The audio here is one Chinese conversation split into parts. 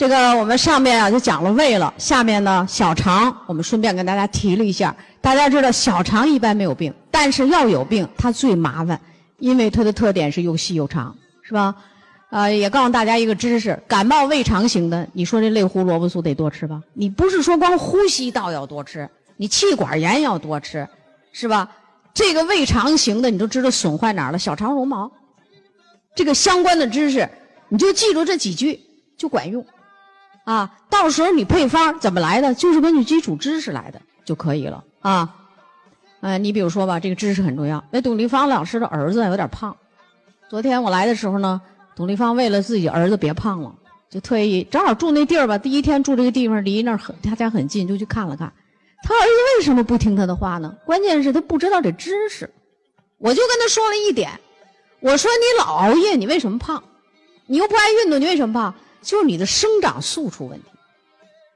这个我们上面啊就讲了胃了，下面呢小肠，我们顺便跟大家提了一下。大家知道小肠一般没有病，但是要有病它最麻烦，因为它的特点是又细又长，是吧？呃，也告诉大家一个知识：感冒胃肠型的，你说这类胡萝卜素得多吃吧？你不是说光呼吸道要多吃，你气管炎要多吃，是吧？这个胃肠型的，你都知道损坏哪儿了？小肠绒毛。这个相关的知识，你就记住这几句就管用。啊，到时候你配方怎么来的，就是根据基础知识来的就可以了啊。哎，你比如说吧，这个知识很重要。那董立芳老师的儿子有点胖，昨天我来的时候呢，董立芳为了自己儿子别胖了，就特意正好住那地儿吧，第一天住这个地方离那儿很他家很近，就去看了看。他儿子为什么不听他的话呢？关键是他不知道这知识。我就跟他说了一点，我说你老熬夜，你为什么胖？你又不爱运动，你为什么胖？就是你的生长素出问题。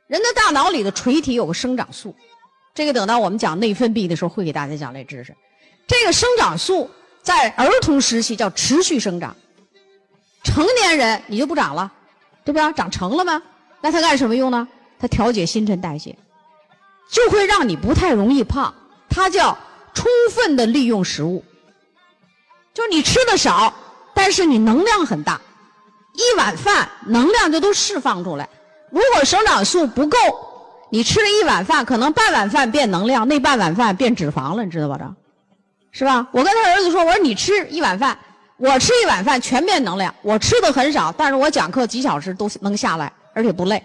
人的大脑里的垂体有个生长素，这个等到我们讲内分泌的时候会给大家讲这知识。这个生长素在儿童时期叫持续生长，成年人你就不长了，对不对？长成了吗？那它干什么用呢？它调节新陈代谢，就会让你不太容易胖。它叫充分的利用食物，就是你吃的少，但是你能量很大。一碗饭能量就都释放出来。如果生长素不够，你吃了一碗饭，可能半碗饭变能量，那半碗饭变脂肪了，你知道吧？这，是吧？我跟他儿子说：“我说你吃一碗饭，我吃一碗饭全变能量。我吃的很少，但是我讲课几小时都能下来，而且不累。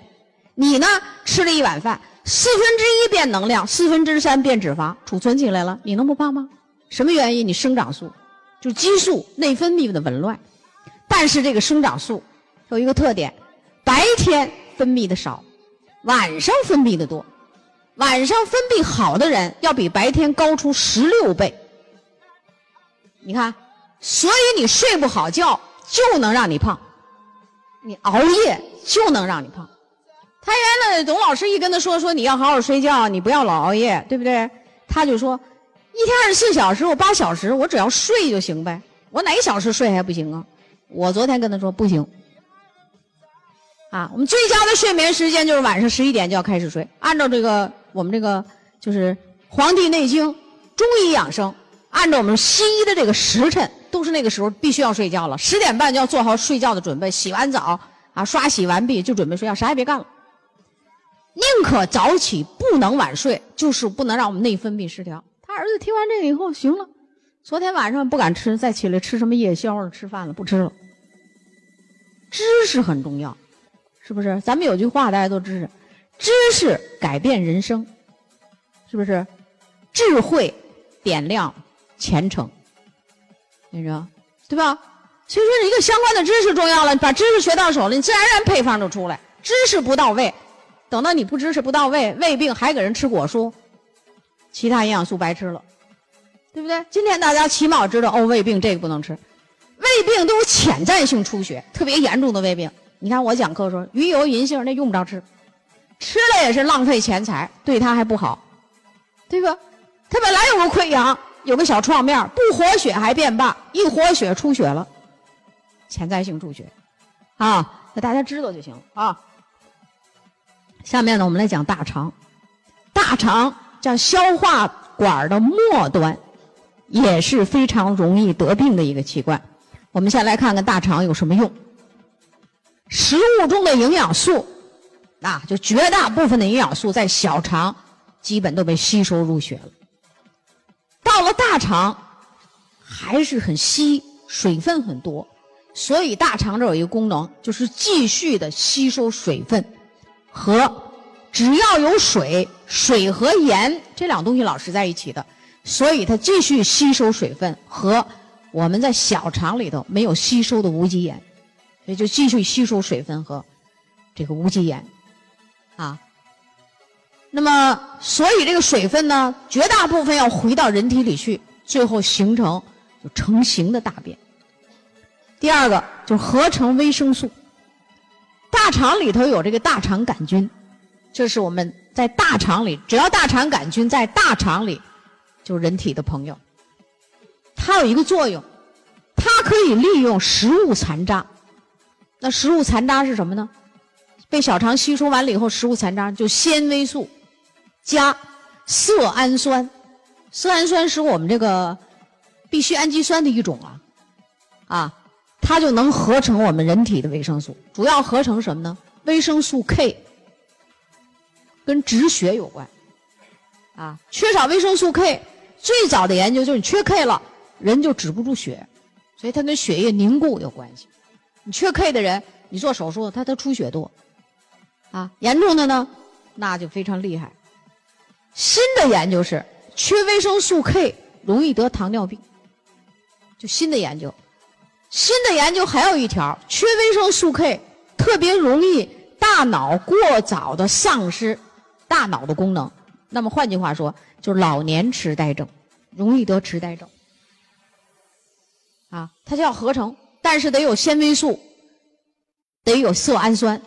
你呢，吃了一碗饭，四分之一变能量，四分之三变脂肪，储存起来了，你能不胖吗？什么原因？你生长素，就激素内分泌的紊乱。”但是这个生长素有一个特点，白天分泌的少，晚上分泌的多。晚上分泌好的人要比白天高出十六倍。你看，所以你睡不好觉就能让你胖，你熬夜就能让你胖。他原来董老师一跟他说说你要好好睡觉，你不要老熬夜，对不对？他就说一天二十四小时，我八小时，我只要睡就行呗。我哪一小时睡还不行啊？我昨天跟他说不行，啊，我们最佳的睡眠时间就是晚上十一点就要开始睡。按照这个我们这个就是《黄帝内经》中医养生，按照我们西医的这个时辰，都是那个时候必须要睡觉了。十点半就要做好睡觉的准备，洗完澡啊，刷洗完毕就准备睡觉，啥也别干了。宁可早起，不能晚睡，就是不能让我们内分泌失调。他儿子听完这个以后，行了。昨天晚上不敢吃，再起来吃什么夜宵了？吃饭了，不吃了。知识很重要，是不是？咱们有句话大家都知道：知识改变人生，是不是？智慧点亮前程，你说对吧？所以说，一个相关的知识重要了，把知识学到手了，你自然而然配方就出来。知识不到位，等到你不知识不到位，胃病还给人吃果蔬，其他营养素白吃了。对不对？今天大家起码知道哦，胃病这个不能吃，胃病都有潜在性出血，特别严重的胃病。你看我讲课说鱼油银杏那用不着吃，吃了也是浪费钱财，对他还不好，对吧？他本来有个溃疡，有个小创面，不活血还变大，一活血出血了，潜在性出血，啊，那大家知道就行了啊。下面呢，我们来讲大肠，大肠叫消化管的末端。也是非常容易得病的一个器官。我们先来看看大肠有什么用。食物中的营养素，啊，就绝大部分的营养素在小肠基本都被吸收入血了。到了大肠还是很稀，水分很多，所以大肠这有一个功能，就是继续的吸收水分和只要有水，水和盐这两东西老是在一起的。所以它继续吸收水分和我们在小肠里头没有吸收的无机盐，所以就继续吸收水分和这个无机盐，啊。那么，所以这个水分呢，绝大部分要回到人体里去，最后形成就成型的大便。第二个就是合成维生素。大肠里头有这个大肠杆菌，这是我们在大肠里，只要大肠杆菌在大肠里。就人体的朋友，它有一个作用，它可以利用食物残渣。那食物残渣是什么呢？被小肠吸收完了以后，食物残渣就纤维素加色氨酸，色氨酸是我们这个必需氨基酸的一种啊，啊，它就能合成我们人体的维生素，主要合成什么呢？维生素 K，跟止血有关，啊，缺少维生素 K，最早的研究就是你缺 K 了，人就止不住血，所以它跟血液凝固有关系。你缺 K 的人，你做手术，他他出血多。啊，严重的呢，那就非常厉害。新的研究是，缺维生素 K 容易得糖尿病。就新的研究，新的研究还有一条，缺维生素 K 特别容易大脑过早的丧失大脑的功能。那么换句话说，就是老年痴呆症，容易得痴呆症。啊，它就要合成，但是得有纤维素，得有色氨酸。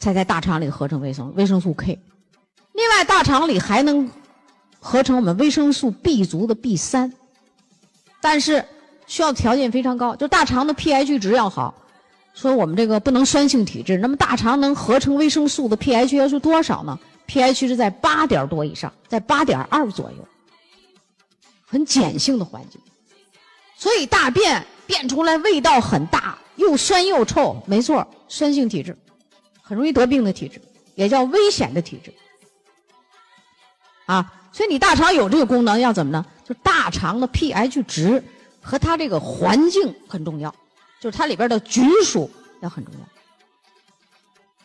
才在大肠里合成维生维生素 K，另外大肠里还能合成我们维生素 B 族的 B 三，但是需要条件非常高，就大肠的 pH 值要好。说我们这个不能酸性体质，那么大肠能合成维生素的 pH 要是多少呢？pH 是在八点多以上，在八点二左右，很碱性的环境，所以大便变出来味道很大，又酸又臭，没错，酸性体质。很容易得病的体质，也叫危险的体质，啊，所以你大肠有这个功能要怎么呢？就大肠的 pH 值和它这个环境很重要，就是它里边的菌属要很重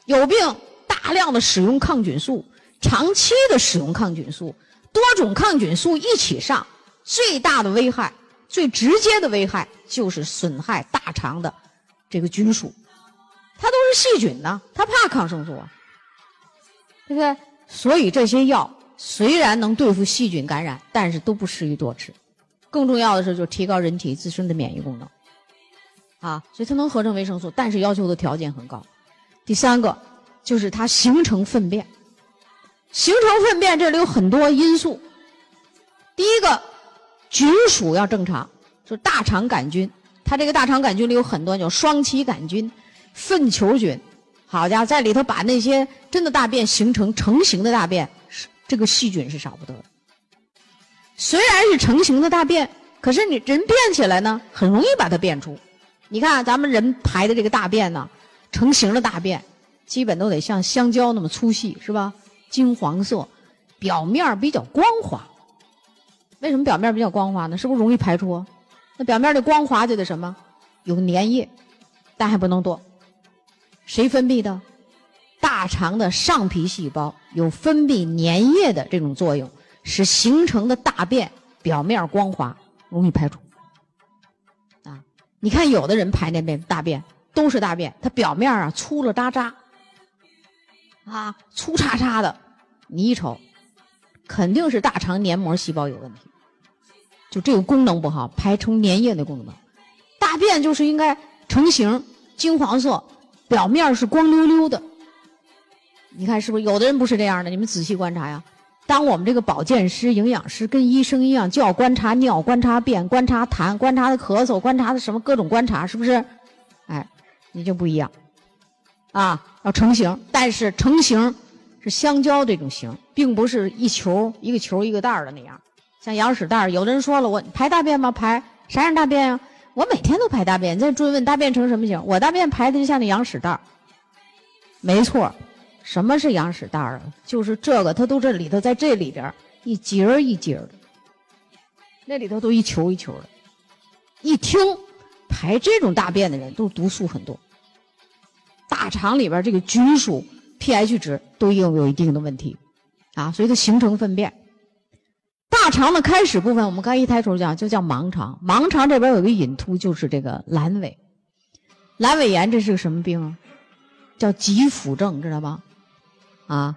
要。有病大量的使用抗菌素，长期的使用抗菌素，多种抗菌素一起上，最大的危害、最直接的危害就是损害大肠的这个菌属。它都是细菌呢，它怕抗生素啊，对不对？所以这些药虽然能对付细菌感染，但是都不适宜多吃。更重要的是，就提高人体自身的免疫功能，啊，所以它能合成维生素，但是要求的条件很高。第三个就是它形成粪便，形成粪便这里有很多因素。第一个，菌属要正常，就是大肠杆菌，它这个大肠杆菌里有很多有双歧杆菌。粪球菌，好家伙，在里头把那些真的大便形成成型的大便，这个细菌是少不得的。虽然是成型的大便，可是你人变起来呢，很容易把它变出。你看咱们人排的这个大便呢，成型的大便，基本都得像香蕉那么粗细，是吧？金黄色，表面比较光滑。为什么表面比较光滑呢？是不是容易排出？那表面的光滑就得什么？有粘液，但还不能多。谁分泌的？大肠的上皮细胞有分泌粘液的这种作用，使形成的大便表面光滑，容易排出。啊，你看有的人排那便大便都是大便，它表面啊粗了渣渣，啊粗叉叉的，你一瞅，肯定是大肠黏膜细胞有问题，就这个功能不好，排成粘液的功能。大便就是应该成型，金黄色。表面是光溜溜的，你看是不是？有的人不是这样的，你们仔细观察呀。当我们这个保健师、营养师跟医生一样，就要观察尿、观察便、观察痰、观察的咳嗽、观察的什么各种观察，是不是？哎，你就不一样，啊，要成型，但是成型是香蕉这种型，并不是一球一个球一个袋儿的那样。像羊屎蛋儿，有的人说了，我排大便吗？排啥样大便呀？我每天都排大便，你再追问大便成什么形？我大便排的就像那羊屎蛋儿，没错。什么是羊屎蛋儿啊？就是这个，它都这里头在这里边一节儿一节儿的，那里头都一球一球的。一听排这种大便的人都毒素很多，大肠里边这个菌属 pH 值都有有一定的问题啊，所以它形成粪便。大肠的开始部分，我们刚一抬头讲就叫盲肠。盲肠这边有个隐突，就是这个阑尾。阑尾炎这是个什么病啊？叫急腹症，知道吗？啊，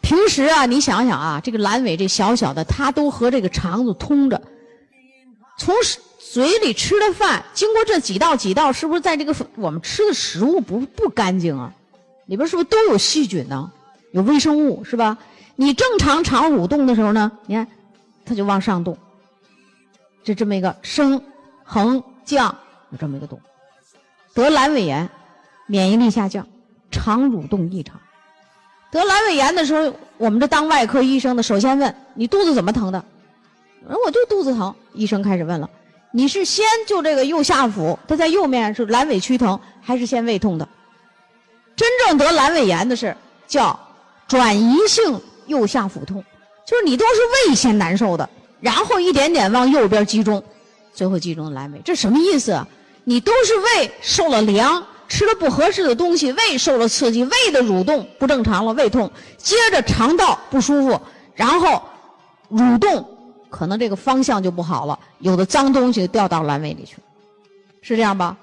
平时啊，你想想啊，这个阑尾这小小的，它都和这个肠子通着。从嘴里吃的饭，经过这几道几道，是不是在这个我们吃的食物不不干净啊？里边是不是都有细菌呢？有微生物是吧？你正常肠蠕动的时候呢，你看。它就往上动，就这么一个升、横、降，有这么一个动。得阑尾炎，免疫力下降，肠蠕动异常。得阑尾炎的时候，我们这当外科医生的首先问你肚子怎么疼的？我就肚子疼。医生开始问了，你是先就这个右下腹，它在右面是阑尾区疼，还是先胃痛的？真正得阑尾炎的是叫转移性右下腹痛，就是你都是胃先难受的，然后一点点往右边集中，最后集中阑尾。这什么意思啊？你都是胃受了凉。吃了不合适的东西，胃受了刺激，胃的蠕动不正常了，胃痛，接着肠道不舒服，然后蠕动可能这个方向就不好了，有的脏东西掉到阑尾里去了，是这样吧？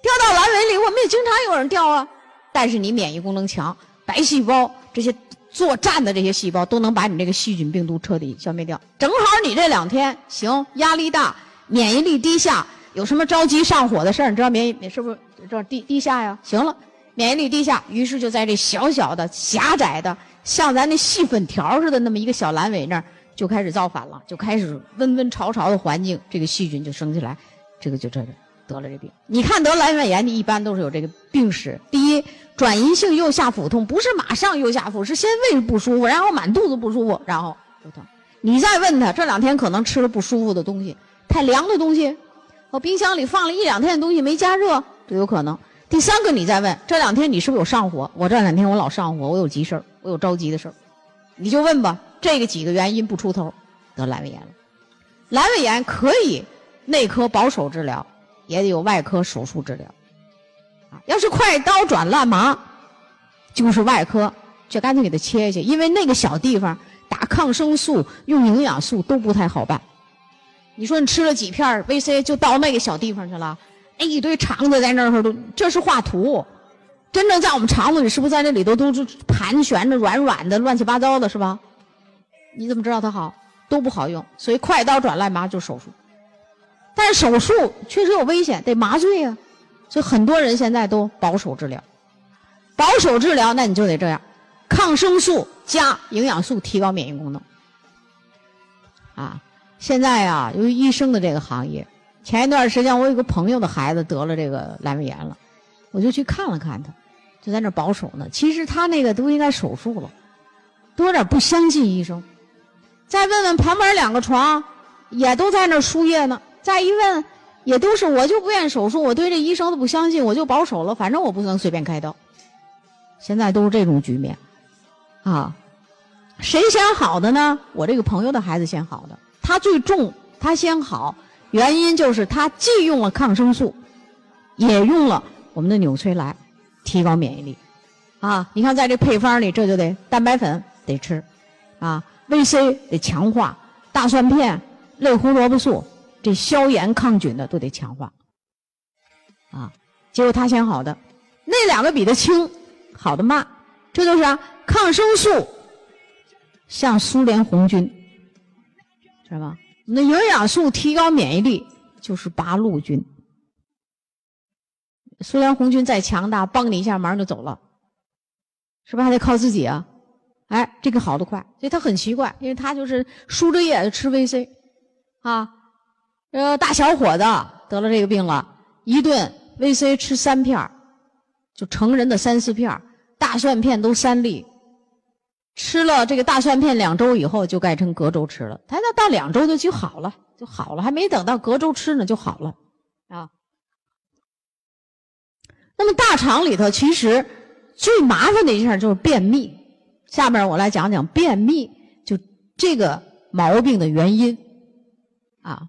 掉到阑尾里，我们也经常有人掉啊。但是你免疫功能强，白细胞这些作战的这些细胞都能把你这个细菌病毒彻底消灭掉。正好你这两天行，压力大，免疫力低下。有什么着急上火的事儿？你知道免疫是不是这低低下呀？行了，免疫力低下，于是就在这小小的狭窄的，像咱那细粉条似的那么一个小阑尾那儿，就开始造反了，就开始温温潮潮的环境，这个细菌就生起来，这个就这个得了这病。你看得阑尾炎的，一般都是有这个病史。第一，转移性右下腹痛，不是马上右下腹，是先胃不舒服，然后满肚子不舒服，然后就疼。你再问他，这两天可能吃了不舒服的东西，太凉的东西。我冰箱里放了一两天的东西没加热，都有可能。第三个，你再问这两天你是不是有上火？我这两天我老上火，我有急事儿，我有着急的事儿，你就问吧。这个几个原因不出头，得阑尾炎了。阑尾炎可以内科保守治疗，也得有外科手术治疗。啊，要是快刀斩乱麻，就是外科就干脆给它切下去，因为那个小地方打抗生素、用营养素都不太好办。你说你吃了几片 VC 就到那个小地方去了，哎，一堆肠子在那儿都，这是画图，真正在我们肠子里是不是在那里头都是盘旋着软软的乱七八糟的，是吧？你怎么知道它好？都不好用，所以快刀斩乱麻就手术。但手术确实有危险，得麻醉呀，所以很多人现在都保守治疗。保守治疗那你就得这样，抗生素加营养素提高免疫功能，啊。现在呀，由于医生的这个行业，前一段时间我有个朋友的孩子得了这个阑尾炎了，我就去看了看他，就在那保守呢。其实他那个都应该手术了，都有点不相信医生。再问问旁边两个床，也都在那输液呢。再一问，也都是我就不愿手术，我对这医生都不相信，我就保守了，反正我不能随便开刀。现在都是这种局面，啊，谁先好的呢？我这个朋友的孩子先好的。他最重，他先好，原因就是他既用了抗生素，也用了我们的纽崔莱，提高免疫力。啊，你看在这配方里，这就得蛋白粉得吃，啊，VC 得强化，大蒜片、类胡萝卜素这消炎抗菌的都得强化。啊，结果他先好的，那两个比他轻，好的慢，这就是啊，抗生素像苏联红军。是吧？那营养素提高免疫力就是八路军。苏联红军再强大，帮你一下忙就走了，是不是还得靠自己啊？哎，这个好的快，所以他很奇怪，因为他就是输着液吃 VC，啊，呃，大小伙子得了这个病了，一顿 VC 吃三片就成人的三四片大蒜片都三粒。吃了这个大蒜片两周以后，就改成隔周吃了。他那到两周就就好了，就好了，还没等到隔周吃呢就好了，啊。那么大肠里头其实最麻烦的一件就是便秘。下面我来讲讲便秘，就这个毛病的原因，啊，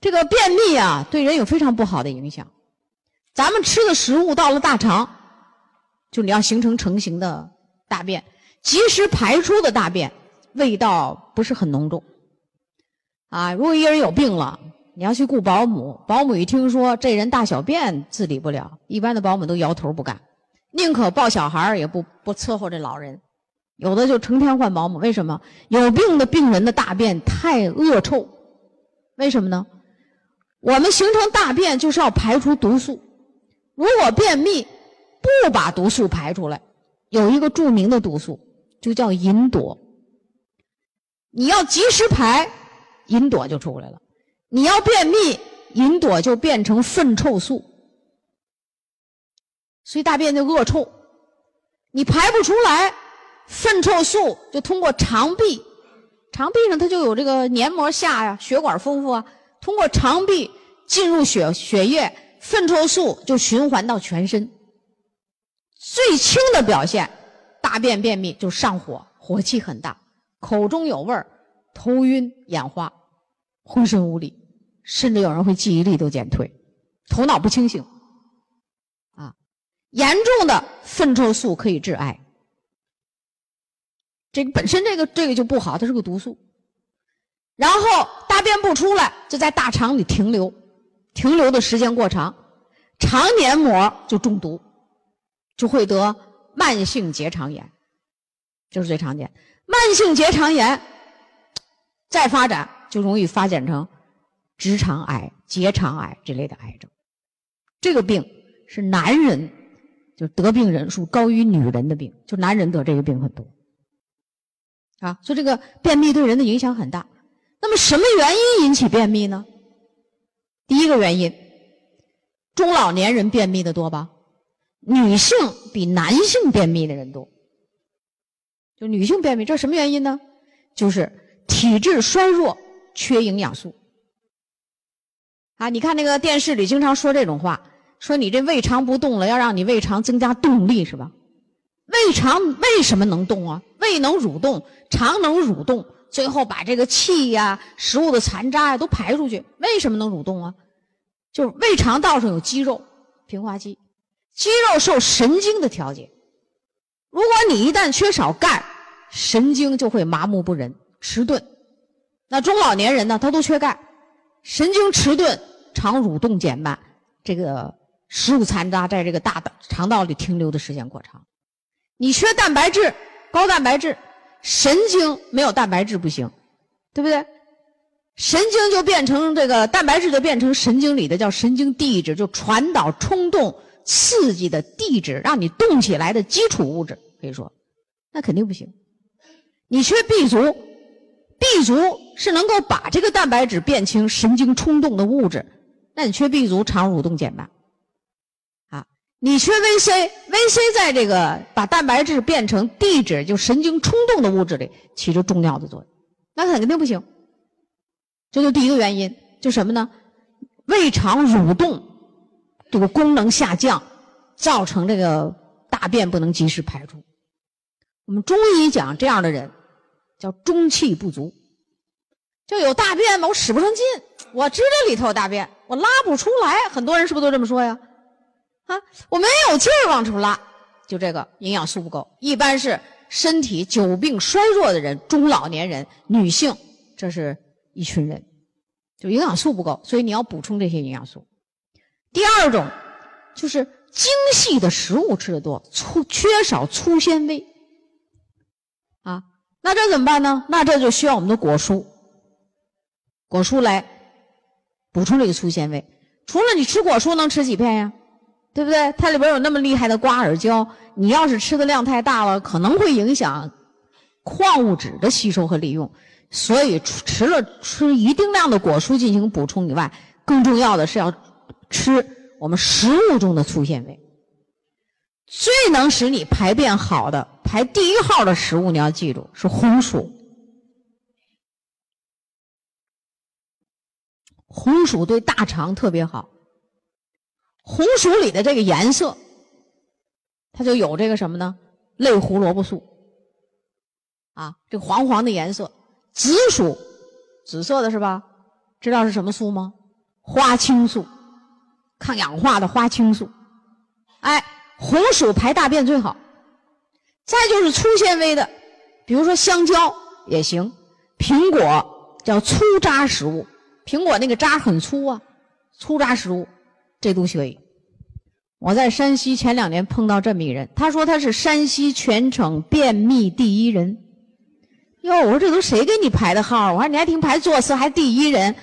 这个便秘啊对人有非常不好的影响。咱们吃的食物到了大肠，就你要形成成型的大便。及时排出的大便味道不是很浓重，啊，如果一个人有病了，你要去雇保姆，保姆一听说这人大小便自理不了，一般的保姆都摇头不干，宁可抱小孩也不不伺候这老人，有的就成天换保姆。为什么？有病的病人的大便太恶臭，为什么呢？我们形成大便就是要排出毒素，如果便秘不把毒素排出来，有一个著名的毒素。就叫吲哚，你要及时排，吲哚就出来了；你要便秘，吲哚就变成粪臭素，所以大便就恶臭。你排不出来，粪臭素就通过肠壁，肠壁上它就有这个黏膜下呀，血管丰富啊，通过肠壁进入血血液，粪臭素就循环到全身。最轻的表现，大便便秘就上火，火气很大，口中有味儿，头晕眼花，浑身无力，甚至有人会记忆力都减退，头脑不清醒。啊严重的粪臭素可以致癌，这个本身这个这个就不好，它是个毒素。然后大便不出来，就在大肠里停留，停留的时间过长，肠黏膜就中毒，就会得慢性结肠炎，这是最常见。慢性结肠炎再发展，就容易发展成直肠癌、结肠癌这类的癌症。这个病是男人。就得病人数高于女人的病，就男人得这个病很多，啊，所以这个便秘对人的影响很大。那么什么原因引起便秘呢？第一个原因，中老年人便秘的多吧？女性比男性便秘的人多，就女性便秘，这什么原因呢？就是体质衰弱，缺营养素。啊，你看那个电视里经常说这种话。说你这胃肠不动了，要让你胃肠增加动力是吧？胃肠为什么能动啊？胃能蠕动，肠能蠕动，最后把这个气呀、食物的残渣呀都排出去。为什么能蠕动啊？就是胃肠道上有肌肉，平滑肌，肌肉受神经的调节。如果你一旦缺少钙，神经就会麻木不仁、迟钝。那中老年人呢？他都缺钙，神经迟钝，肠蠕动减慢，这个。食物残渣在这个大的肠道里停留的时间过长，你缺蛋白质，高蛋白质，神经没有蛋白质不行，对不对？神经就变成这个蛋白质就变成神经里的叫神经递质，就传导冲动刺激的递质，让你动起来的基础物质，可以说，那肯定不行。你缺 B 族，B 族是能够把这个蛋白质变成神经冲动的物质，那你缺 B 族，肠蠕动减慢。你缺 VC，VC 在这个把蛋白质变成递质，就神经冲动的物质里起着重要的作用，那肯定不行。这就第一个原因，就什么呢？胃肠蠕动这个功能下降，造成这个大便不能及时排出。我们中医讲这样的人叫中气不足，就有大便嘛，我使不上劲，我知道里头有大便，我拉不出来。很多人是不是都这么说呀？啊，我没有劲儿往出拉，就这个营养素不够。一般是身体久病衰弱的人，中老年人、女性，这是一群人，就营养素不够，所以你要补充这些营养素。第二种就是精细的食物吃的多，粗缺少粗纤维。啊，那这怎么办呢？那这就需要我们的果蔬，果蔬来补充这个粗纤维。除了你吃果蔬，能吃几片呀？对不对？它里边有那么厉害的瓜尔胶，你要是吃的量太大了，可能会影响矿物质的吸收和利用。所以，除了吃一定量的果蔬进行补充以外，更重要的是要吃我们食物中的粗纤维。最能使你排便好的排第一号的食物，你要记住是红薯。红薯对大肠特别好。红薯里的这个颜色，它就有这个什么呢？类胡萝卜素，啊，这个黄黄的颜色。紫薯，紫色的是吧？知道是什么素吗？花青素，抗氧化的花青素。哎，红薯排大便最好。再就是粗纤维的，比如说香蕉也行。苹果叫粗渣食物，苹果那个渣很粗啊，粗渣食物。这都可以。我在山西前两年碰到这么一人，他说他是山西全省便秘第一人。哟，我说这都谁给你排的号？我说你还听排座次还第一人。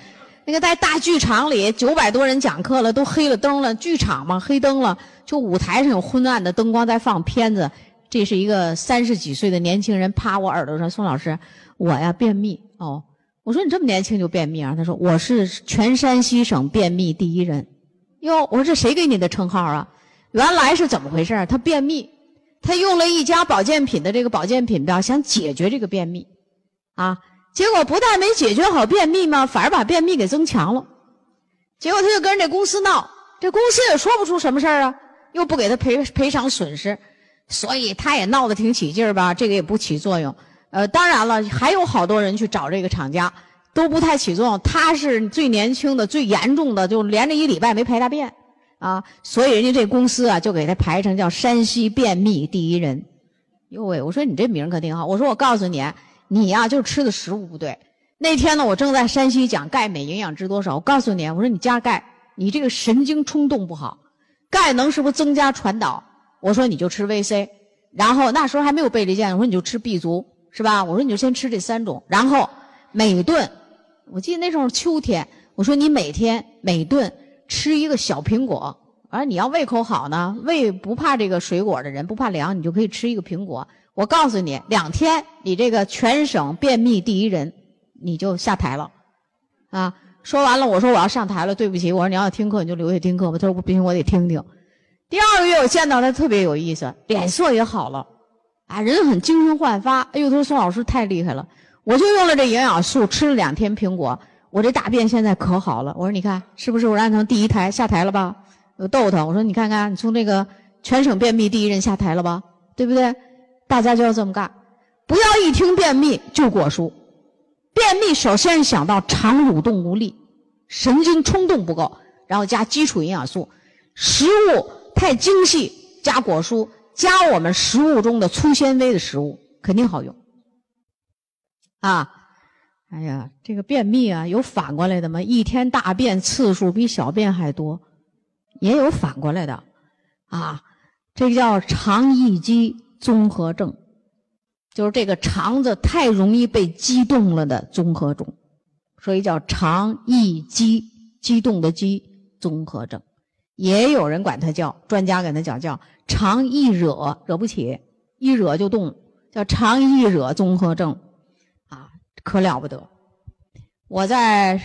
那个在大剧场里九百多人讲课了，都黑了灯了，剧场嘛黑灯了，就舞台上有昏暗的灯光在放片子。这是一个三十几岁的年轻人趴我耳朵上，宋老师，我呀便秘哦。我说你这么年轻就便秘啊？他说我是全山西省便秘第一人。哟，我说这谁给你的称号啊？原来是怎么回事他便秘，他用了一家保健品的这个保健品吧，想解决这个便秘，啊，结果不但没解决好便秘嘛，反而把便秘给增强了。结果他就跟这公司闹，这公司也说不出什么事儿啊，又不给他赔赔偿损失，所以他也闹得挺起劲儿吧，这个也不起作用。呃，当然了，还有好多人去找这个厂家，都不太起作用。他是最年轻的、最严重的，就连着一礼拜没排大便。啊，所以人家这公司啊，就给他排成叫山西便秘第一人。哟喂，我说你这名可挺好。我说我告诉你，你呀就吃的食物不对。那天呢，我正在山西讲钙镁营养值多少。我告诉你，我说你加钙，你这个神经冲动不好。钙能是不是增加传导？我说你就吃 VC，然后那时候还没有倍立健，我说你就吃 B 族，是吧？我说你就先吃这三种，然后每顿，我记得那时候秋天，我说你每天每顿。吃一个小苹果，而你要胃口好呢，胃不怕这个水果的人，不怕凉，你就可以吃一个苹果。我告诉你，两天你这个全省便秘第一人，你就下台了，啊！说完了，我说我要上台了，对不起，我说你要听课你就留下听课吧。他说不行，我得听听。第二个月我见到他特别有意思，脸色也好了，啊，人很精神焕发。哎呦，他说宋老师太厉害了，我就用了这营养素，吃了两天苹果。我这大便现在可好了，我说你看是不是我让他第一台下台了吧？我逗他，我说你看看，你从这个全省便秘第一人下台了吧？对不对？大家就要这么干，不要一听便秘就果蔬。便秘首先想到肠蠕动无力，神经冲动不够，然后加基础营养素，食物太精细加果蔬，加我们食物中的粗纤维的食物肯定好用，啊。哎呀，这个便秘啊，有反过来的吗？一天大便次数比小便还多，也有反过来的，啊，这个叫肠易激综合症，就是这个肠子太容易被激动了的综合症，所以叫肠易激激动的激综合症，也有人管它叫专家给它讲叫肠易惹惹不起，一惹就动，叫肠易惹综合症。可了不得！我在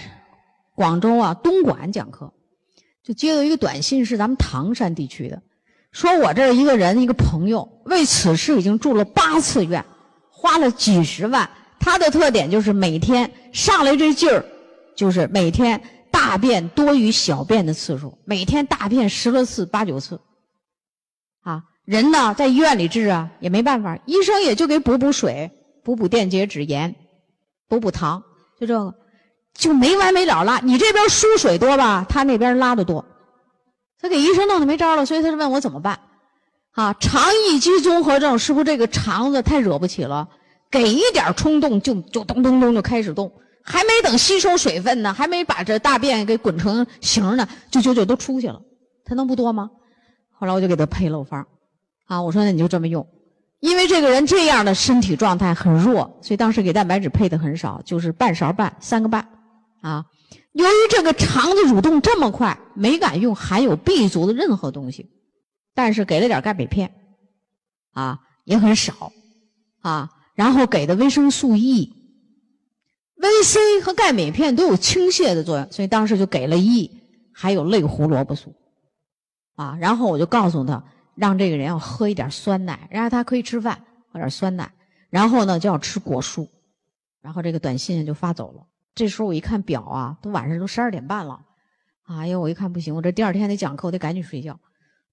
广州啊东莞讲课，就接到一个短信，是咱们唐山地区的，说我这一个人一个朋友为此事已经住了八次院，花了几十万。他的特点就是每天上来这劲儿，就是每天大便多于小便的次数，每天大便十来次八九次。啊，人呢在医院里治啊也没办法，医生也就给补补水，补补电解质、盐。补补糖，就这个，就没完没了拉。你这边输水多吧，他那边拉的多，他给医生弄得没招了，所以他就问我怎么办。啊，肠易激综合症是不是这个肠子太惹不起了？给一点冲动就就咚咚咚就开始动，还没等吸收水分呢，还没把这大便给滚成形呢，就就就都出去了。他能不多吗？后来我就给他配了方，啊，我说那你就这么用。因为这个人这样的身体状态很弱，所以当时给蛋白质配的很少，就是半勺半，三个半，啊。由于这个肠子蠕动这么快，没敢用含有 B 族的任何东西，但是给了点钙镁片，啊，也很少，啊，然后给的维生素 E，VC 和钙镁片都有倾泻的作用，所以当时就给了 E，还有类胡萝卜素，啊，然后我就告诉他。让这个人要喝一点酸奶，然后他可以吃饭，喝点酸奶，然后呢就要吃果蔬，然后这个短信就发走了。这时候我一看表啊，都晚上都十二点半了，哎呀，我一看不行，我这第二天得讲课，我得赶紧睡觉，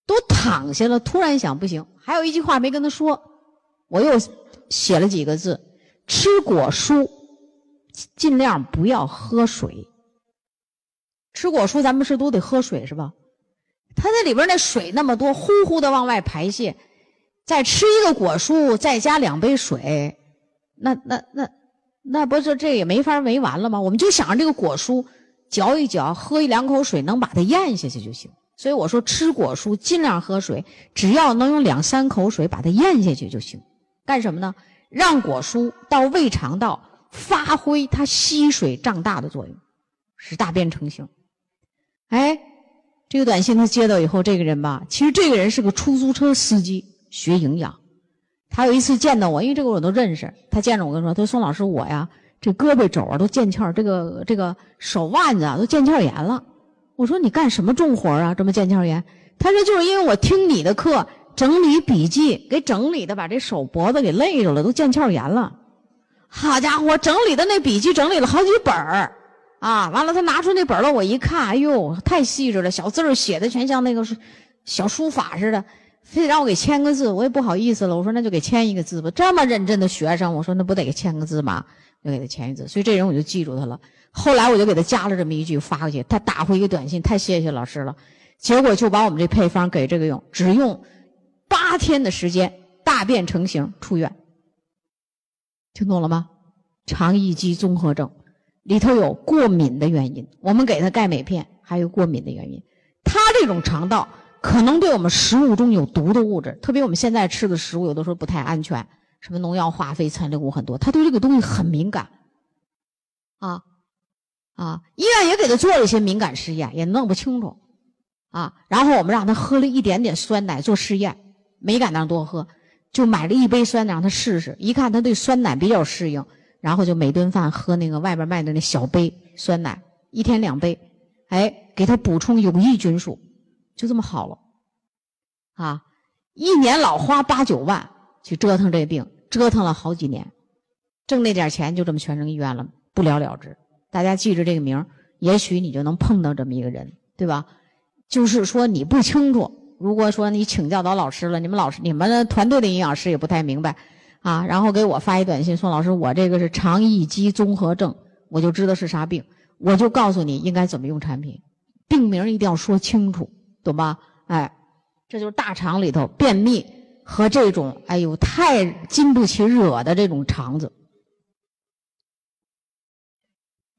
都躺下了。突然想不行，还有一句话没跟他说，我又写了几个字：吃果蔬，尽量不要喝水。吃果蔬咱们是都得喝水是吧？它那里边那水那么多，呼呼的往外排泄，再吃一个果蔬，再加两杯水，那那那那不是这也没法没完了吗？我们就想着这个果蔬，嚼一嚼，喝一两口水，能把它咽下去就行。所以我说吃果蔬尽量喝水，只要能用两三口水把它咽下去就行。干什么呢？让果蔬到胃肠道发挥它吸水胀大的作用，使大便成型。哎。这个短信他接到以后，这个人吧，其实这个人是个出租车司机，学营养。他有一次见到我，因为这个我都认识。他见着我跟说：“他说宋老师，我呀，这胳膊肘啊都腱鞘，这个这个手腕子啊都腱鞘炎了。”我说：“你干什么重活啊？这么腱鞘炎？”他说：“就是因为我听你的课，整理笔记，给整理的把这手脖子给累着了，都腱鞘炎了。好家伙，整理的那笔记整理了好几本儿，啊，完了他拿出那本了，我一看，哎呦，太细致了，小字儿写的全像那个小书法似的，非得让我给签个字，我也不好意思了，我说那就给签一个字吧。这么认真的学生，我说那不得给签个字吗？就给他签一字，所以这人我就记住他了。后来我就给他加了这么一句发过去，他打回一个短信，太谢谢老师了。结果就把我们这配方给这个用，只用八天的时间，大便成型出院。听懂了吗？肠易激综合症里头有过敏的原因，我们给他钙镁片，还有过敏的原因。他这种肠道可能对我们食物中有毒的物质，特别我们现在吃的食物有的时候不太安全，什么农药、化肥、残留物很多，他对这个东西很敏感。啊啊！医院也给他做了一些敏感试验，也弄不清楚。啊，然后我们让他喝了一点点酸奶做试验，没敢让多喝。就买了一杯酸奶让他试试，一看他对酸奶比较适应，然后就每顿饭喝那个外边卖的那小杯酸奶，一天两杯，哎，给他补充有益菌素，就这么好了，啊，一年老花八九万去折腾这病，折腾了好几年，挣那点钱就这么全扔医院了，不了了之。大家记着这个名也许你就能碰到这么一个人，对吧？就是说你不清楚。如果说你请教到老师了，你们老师、你们团队的营养师也不太明白，啊，然后给我发一短信说：“老师，我这个是肠易激综合症，我就知道是啥病，我就告诉你应该怎么用产品，病名一定要说清楚，懂吧？哎，这就是大肠里头便秘和这种哎呦太经不起惹的这种肠子，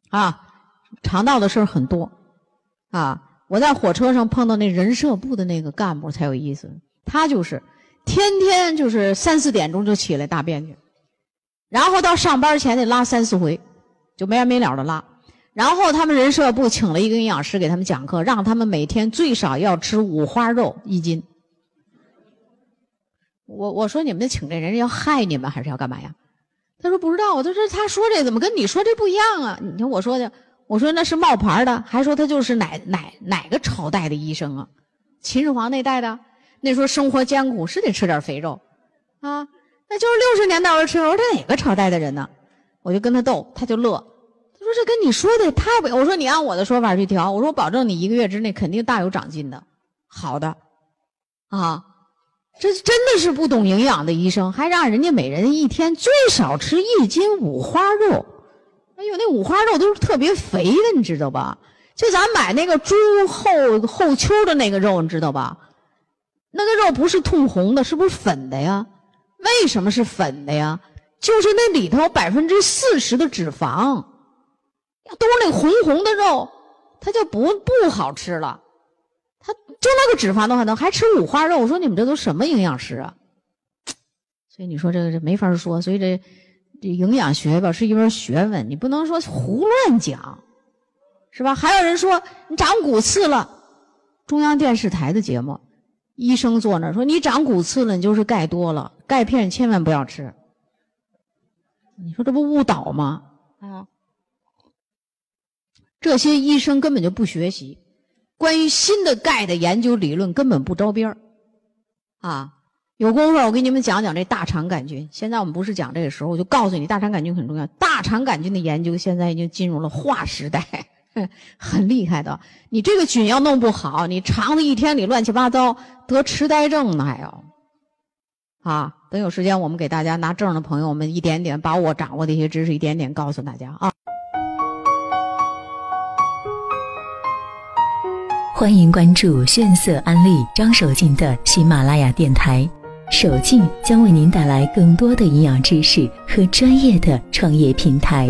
啊，肠道的事儿很多，啊。”我在火车上碰到那人社部的那个干部才有意思，他就是天天就是三四点钟就起来大便去，然后到上班前得拉三四回，就没完没了的拉。然后他们人社部请了一个营养师给他们讲课，让他们每天最少要吃五花肉一斤。我我说你们请这人要害你们还是要干嘛呀？他说不知道，他说他说这怎么跟你说这不一样啊？你听我说的。我说那是冒牌的，还说他就是哪哪哪个朝代的医生啊？秦始皇那代的，那时候生活艰苦，是得吃点肥肉，啊，那就是六十年代我吃。我说这哪个朝代的人呢？我就跟他斗，他就乐，他说这跟你说的太不……我说你按我的说法去调，我说我保证你一个月之内肯定大有长进的，好的，啊，这真的是不懂营养的医生，还让人家每人一天最少吃一斤五花肉。哎呦，那五花肉都是特别肥的，你知道吧？就咱买那个猪后后丘的那个肉，你知道吧？那个肉不是通红的，是不是粉的呀？为什么是粉的呀？就是那里头百分之四十的脂肪，要都是那红红的肉，它就不不好吃了。它就那个脂肪都还能还吃五花肉，我说你们这都什么营养师啊？所以你说这个这没法说，所以这。这营养学吧是一门学问，你不能说胡乱讲，是吧？还有人说你长骨刺了，中央电视台的节目，医生坐那说你长骨刺了，你就是钙多了，钙片千万不要吃。你说这不误导吗？啊，这些医生根本就不学习，关于新的钙的研究理论根本不着边儿，啊。有功夫，我给你们讲讲这大肠杆菌。现在我们不是讲这个时候，我就告诉你，大肠杆菌很重要。大肠杆菌的研究现在已经进入了划时代，很厉害的。你这个菌要弄不好，你肠子一天里乱七八糟，得痴呆症呢还要。啊，等有时间我们给大家拿证的朋友，我们一点点把我掌握的一些知识一点点告诉大家啊。欢迎关注炫色安利张守静的喜马拉雅电台。守静将为您带来更多的营养知识和专业的创业平台。